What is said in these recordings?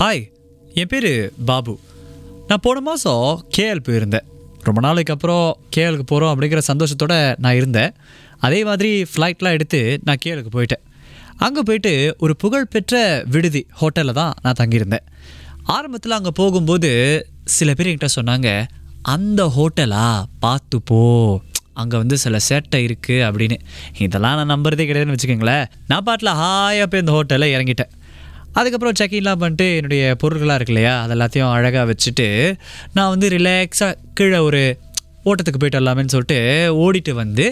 Hi என் பேர் பாபு. நான் போன மாதம் கேஎல் போயிருந்தேன். ரொம்ப நாளைக்கு அப்புறம் கேஎலுக்கு போகிறோம் அப்படிங்கிற சந்தோஷத்தோடு நான் இருந்தேன். அதே மாதிரி ஃப்ளைட்லாம் எடுத்து நான் கேஎலுக்கு போயிட்டேன். அங்கே போயிட்டு ஒரு புகழ்பெற்ற விடுதி ஹோட்டலில் தான் நான் தங்கியிருந்தேன். ஆரம்பத்தில் அங்கே போகும்போது சில பேர் என்கிட்ட சொன்னாங்க அந்த ஹோட்டலா பார்த்து போ. அங்கே வந்து சில சேட்டை இருக்குது அப்படின்னு. இதெல்லாம் நான் நம்புறதே கிடையாதுன்னு வச்சுக்கோங்களேன். நான் பாட்டில் ஹாயாக போய் இந்த ஹோட்டலில் இறங்கிட்டேன். அதுக்கப்புறம் செக்கின்லாம் பண்ணிட்டு என்னுடைய பொருட்களாக இருக்கு இல்லையா? அது எல்லாத்தையும் அழகாக வச்சுட்டு நான் வந்து ரிலாக்ஸாக கீழே ஒரு ஓட்டத்துக்கு போயிட்டு வரலாமேன்னு சொல்லிட்டு ஓடிட்டு வந்து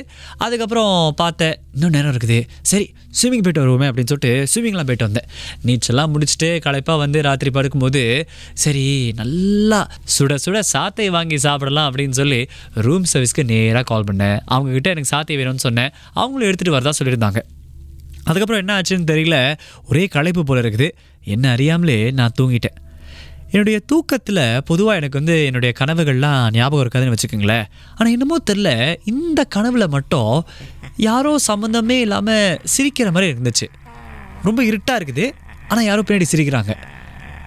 அதுக்கப்புறம் பார்த்தேன் இன்னும் நேரம் இருக்குது. சரி ஸ்விம்மிங் போயிட்டு வருவோமே அப்படின்னு சொல்லிட்டு ஸ்விம்மிங்லாம் போயிட்டு வந்தேன். நீச்சல்லாம் முடிச்சுட்டு களைப்பாக வந்து ராத்திரி படுக்கும்போது சரி நல்லா சுட சுட சாத்தை வாங்கி சாப்பிடலாம் அப்படின்னு சொல்லி ரூம் சர்வீஸ்க்கு நேராக கால் பண்ணேன். அவங்கக்கிட்ட எனக்கு சாத்தை வேணும்னு சொன்னேன். அவங்களும் எடுத்துகிட்டு வரதா சொல்லியிருந்தாங்க. அதுக்கப்புறம் என்ன ஆச்சுன்னு தெரியல. ஒரே களைப்பு போல் இருக்குது. என்ன அறியாமலே நான் தூங்கிட்டேன். என்னுடைய தூக்கத்தில் பொதுவாக எனக்கு வந்து என்னுடைய கனவுகள்லாம் ஞாபகம் இருக்காதுன்னு வச்சுக்கோங்களேன். ஆனால் என்னமோ தெரில இந்த கனவில் மட்டும் யாரோ சம்மந்தமே இல்லாமல் சிரிக்கிற மாதிரி இருந்துச்சு. ரொம்ப இருட்டாக இருக்குது. ஆனால் யாரோ பின்னாடி சிரிக்கிறாங்க.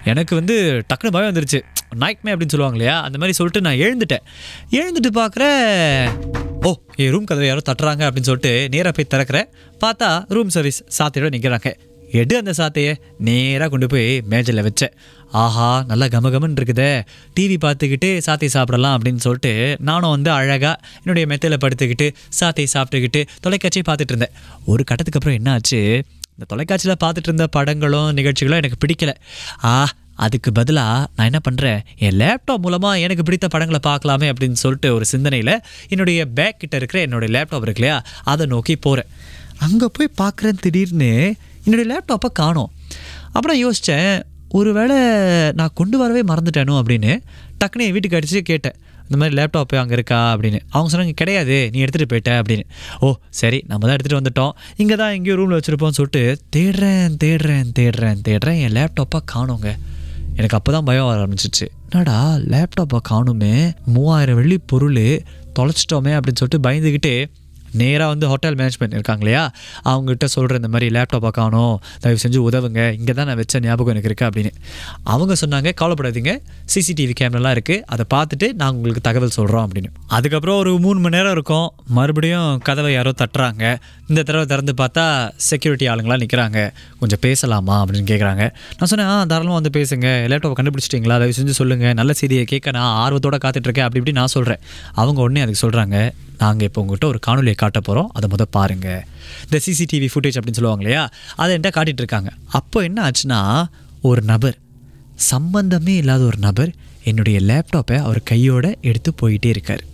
எனக்கு வந்து டக்குனு பயம் வந்துருச்சு. நைட்மே அப்படின்னு சொல்லுவாங்க இல்லையா? அந்த மாதிரி சொல்லிட்டு நான் எழுந்துட்டேன். எழுந்துட்டு பார்க்குற ஓ என் ரூம் கதவை யாரோ தட்டுறாங்க அப்படின்னு சொல்லிட்டு நேராக போய் திறக்கிறேன் பார்த்தா ரூம் சர்வீஸ் சாத்தியோட நிற்கிறாங்க எடு அந்த சாத்தையை நேராக கொண்டு போய் மேஜில் வச்சேன் ஆஹா நல்லா கமகமன் இருக்குதே. டிவி பார்த்துக்கிட்டு சாத்தை சாப்பிடலாம் அப்படின்னு சொல்லிட்டு நானும் வந்து அழகாக என்னுடைய மெத்தையில் படுத்துக்கிட்டு சாத்தை சாப்பிட்டுக்கிட்டு தொலைக்காட்சியை பார்த்துட்டு இருந்தேன். ஒரு கட்டத்துக்கு அப்புறம் என்ன ஆச்சு இந்த தொலைக்காட்சியில் பார்த்துட்டு இருந்த படங்களும் நிகழ்ச்சிகளும் எனக்கு பிடிக்கல. ஆ அதுக்கு பதிலாக நான் என்ன பண்ணுறேன் என் லேப்டாப் மூலமாக எனக்கு பிடித்த படங்களை பார்க்கலாமே அப்படின்னு சொல்லிட்டு ஒரு சிந்தனையில் என்னுடைய பேக் கிட்ட இருக்கிற என்னுடைய லேப்டாப் இருக்கு இல்லையா? அதை நோக்கி போகிறேன் அங்கே போய் பார்க்குறேன் திடீர்னு என்னுடைய லேப்டாப்பை காணோம். அப்புறம் யோசித்தேன் ஒருவேளை நான் கொண்டு வரவே மறந்துட்டேனோ அப்படின்னு டக்குனு என் வீட்டுக்கு அடித்து கேட்டேன். இந்த மாதிரி லேப்டாப் அங்கே இருக்கா அப்படின்னு. அவங்க சொன்னாங்க கிடையாது நீ எடுத்துகிட்டு போயிட்ட அப்படின்னு. ஓ சரி நம்ம தான் எடுத்துகிட்டு வந்துட்டோம். இங்கே தான் எங்கேயோ ரூமில் வச்சுருப்போம்னு சொல்லிட்டு தேடுறேன் தேடுறேன் தேடுறேன் தேடுறேன் என் லேப்டாப்பாக காணோங்க. எனக்கு அப்போ தான் பயம் வர ஆரம்பிச்சிச்சு. என்னடா லேப்டாப்பை காணுமே மூவாயிரம் வெள்ளி பொருள் தொலைச்சிட்டோமே அப்படின்னு சொல்லிட்டு பயந்துக்கிட்டே நேராக வந்து ஹோட்டல் மேனேஜ்மெண்ட் இருக்காங்க இல்லையா அவங்ககிட்ட சொல்கிற இந்த மாதிரி லேப்டாப்பை காணோம். தயவு செஞ்சு உதவுங்க. இங்கே தான் நான் வச்ச ஞாபகம் எனக்கு இருக்குது அப்படின்னு. அவங்க சொன்னாங்க கவலைப்படாதீங்க. சிசிடிவி கேமராலாம் இருக்குது அதை பார்த்துட்டு நாங்கள் உங்களுக்கு தகவல் சொல்கிறோம் அப்படின்னு. அதுக்கப்புறம் ஒரு மூணு மணி நேரம் இருக்கும். மறுபடியும் கதவை யாரோ தட்டுறாங்க. இந்த தடவை திறந்து பார்த்தா செக்யூரிட்டி ஆளுங்களாம் நிற்கிறாங்க கொஞ்சம் பேசலாமா? அப்படின்னு கேட்குறாங்க நான் சொன்னேன் ஆ தாராளமாக வந்து பேசுங்க. லேப்டாப் கண்டுபிடிச்சிட்டிங்களா? தயவு செஞ்சு சொல்லுங்கள் நல்ல செய்தியை கேட்க நான் ஆர்வத்தோட காத்துட்ருக்கேன் அப்படி இப்படி நான் சொல்கிறேன் அவங்க உடனே அதுக்கு சொல்கிறாங்க நாங்கள் இப்போ உங்கள்கிட்ட ஒரு காணொலியை காட்ட போகிறோம் அதை முதல் பாருங்கள் இந்த சிசிடிவி ஃபுட்டேஜ் அப்படின்னு சொல்லுவாங்க இல்லையா அதை என்கிட்ட காட்டிகிட்டு இருக்காங்க. அப்போ என்ன ஆச்சுன்னா ஒரு நபர் சம்பந்தமே இல்லாத ஒரு நபர் என்னுடைய லேப்டாப்பை அவர் கையோட எடுத்து போயிட்டே இருக்கார்.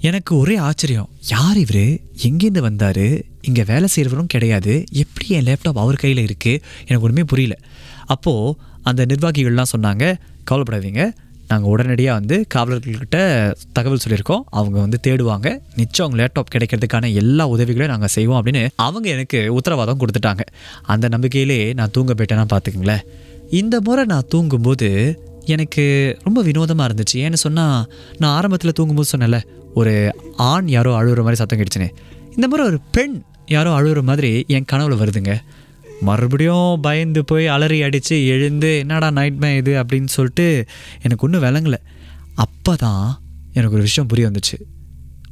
எனக்கு ஒரே ஆச்சரியம். யார் இவர்? எங்கேருந்து வந்தார்? இங்கே வேலை செய்கிறவரும் கிடையாது. எப்படி என் லேப்டாப் அவர் கையில் இருக்குது எனக்கு ஒன்றுமே புரியல. அப்போது அந்த நிர்வாகிகள்லாம் சொன்னாங்க கவலைப்படாதீங்க. நாங்கள் உடனடியாக வந்து காவலர்கள்கிட்ட தகவல் சொல்லியிருக்கோம். அவங்க வந்து தேடுவாங்க. நிச்சயம் அவங்க லேப்டாப் கிடைக்கிறதுக்கான எல்லா உதவிகளையும் நாங்கள் செய்வோம் அப்படின்னு அவங்க எனக்கு உத்தரவாதம் கொடுத்துட்டாங்க. அந்த நம்பிக்கையிலே நான் தூங்க போயிட்டேன்னா பார்த்துக்குங்களேன். இந்த முறை நான் தூங்கும்போது எனக்கு ரொம்ப வினோதமாக இருந்துச்சு. ஏன்னு சொன்னால் நான் ஆரம்பத்தில் தூங்கும்போது சொன்னேன்ல ஒரு ஆண் யாரோ அழுகுற மாதிரி சத்தம் கிடச்சினே இந்த முறை ஒரு பெண் யாரோ அழுகிற மாதிரி என் கனவுல வருதுங்க. மறுபடியும் பயந்து போய் அலறி அடித்து எழுந்து என்னடா நைட்மே இது? அப்படின்னு சொல்லிட்டு எனக்கு ஒன்றும் விளங்கலை. அப்போ தான் எனக்கு ஒரு விஷயம் புரிய வந்துச்சு.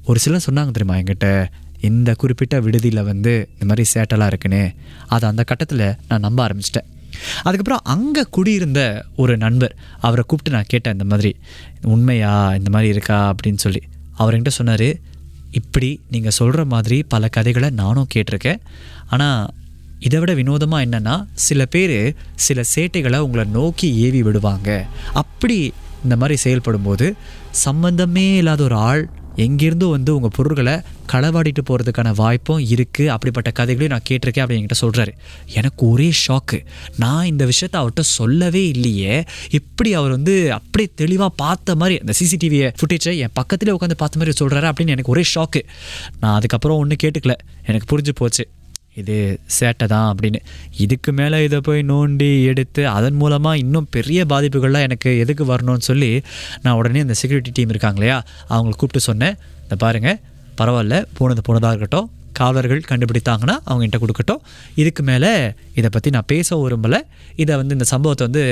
ஒரு சிலர் சொன்னாங்க தெரியுமா என்கிட்ட இந்த குறிப்பிட்ட விடுதியில் வந்து இந்த மாதிரி சேட்டலாக இருக்குன்னு. அதை அந்த கட்டத்தில் நான் நம்ப ஆரம்பிச்சிட்டேன். அதுக்கப்புறம் அங்கே குடியிருந்த ஒரு நண்பர் அவரை கூப்பிட்டு நான் கேட்டேன் இந்த மாதிரி உண்மையா? இந்த மாதிரி இருக்கா? அப்படின்னு சொல்லி. அவர் என்கிட்ட சொன்னார் இப்படி நீங்கள் சொல்கிற மாதிரி பல கதைகளை நானும் கேட்டிருக்கேன். ஆனால் இதை விட வினோதமாக என்னென்னா சில பேர் சில சேட்டைகளை உங்களை நோக்கி ஏவி விடுவாங்க. அப்படி இந்த மாதிரி செயல்படும்போது சம்பந்தமே இல்லாத ஒரு ஆள் எங்கேருந்தோ வந்து உங்கள் பொருட்களை களவாடிட்டு போகிறதுக்கான வாய்ப்பும் இருக்குது அப்படிப்பட்ட கதைகளையும் நான் கேட்டிருக்கேன் அப்படின்னு என்கிட்ட சொல்கிறாரு எனக்கு ஒரே ஷாக்கு நான் இந்த விஷயத்த அவர்கிட்ட சொல்லவே இல்லையே. எப்படி அவர் வந்து அப்படியே தெளிவாக பார்த்த மாதிரி அந்த சிசிடிவியை ஃபுட்டேஜை என் பக்கத்துலேயே உட்காந்து பார்த்த மாதிரி சொல்கிறாரு அப்படின்னு எனக்கு ஒரே ஷாக்கு நான் அதுக்கப்புறம் ஒன்றும் கேட்டுக்கல. எனக்கு புரிஞ்சு போச்சு. இது சேட்டை தான் அப்படின்னு. இதுக்கு மேலே இதை போய் நோண்டி எடுத்து அதன் மூலமாக இன்னும் பெரிய பாதிப்புகள்லாம் எனக்கு எதுக்கு வரணும்னு சொல்லி நான் உடனே இந்த செக்யூரிட்டி டீம் இருக்காங்க இல்லையா அவங்களை கூப்பிட்டு சொன்னேன். இந்த பாருங்கள் பரவாயில்ல போனது போனதாக இருக்கட்டும். காவலர்கள் கண்டுபிடித்தாங்கன்னா அவங்ககிட்ட கொடுக்கட்டும். இதுக்கு மேலே இதை பற்றி நான் பேச விரும்பலை. இதை வந்து இந்த சம்பவத்தை வந்து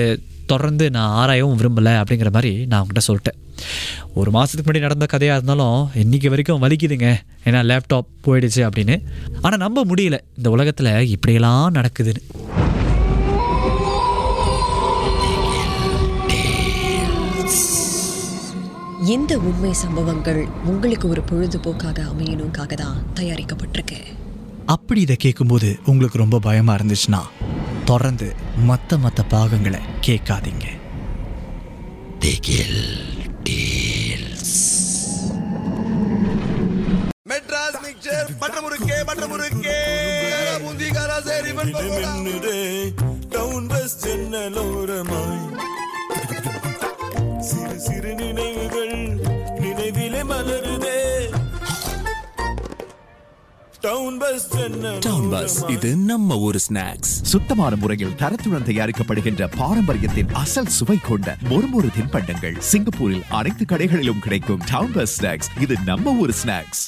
தொடர்ந்து நான் ஆராயவும் விரும்பலை அப்படிங்கிற மாதிரி நான் அவங்ககிட்ட சொல்லிட்டேன். ஒரு மாதத்துக்கு முன்னாடி நடந்த கதையாக இருந்தாலும் இன்றைக்கி வரைக்கும் வலிக்குதுங்க. ஏன்னா லேப்டாப் போயிடுச்சு அப்படின்னு. ஆனால் நம்ப முடியல. இந்த உலகத்தில் இப்படியெல்லாம் நடக்குதுன்னு. இந்த உண்மை சம்பவங்கள் உங்களுக்கு ஒரு பொழுதுபோக்காக அமையணுக்காக தான் தயாரிக்கப்பட்டிருக்கு. அப்படி இதை கேட்கும்போது உங்களுக்கு ரொம்ப பயமாக இருந்துச்சுன்னா தொடர்ந்து மற்ற மற்ற பாகங்களை கேட்காதீங்க. டவுன் பஸ் ஜன்னலோரமாய். சிறு சிறு நினைவுகள் நினைவிலே மலருதே. டவுன் பஸ் ஜன்னல் டவுன் பஸ் இது நம்ம ஊர் ஸ்நாக்ஸ் சுத்தமான முறையில் தரத்துடன் தயாரிக்கப்படுகின்ற பாரம்பரியத்தின் அசல் சுவை கொண்ட மொறுமொறு தின்பண்டங்கள் சிங்கப்பூரில் அனைத்து கடைகளிலும் கிடைக்கும் டவுன் பஸ் ஸ்நாக்ஸ் இது நம்ம ஊர் ஸ்நாக்ஸ்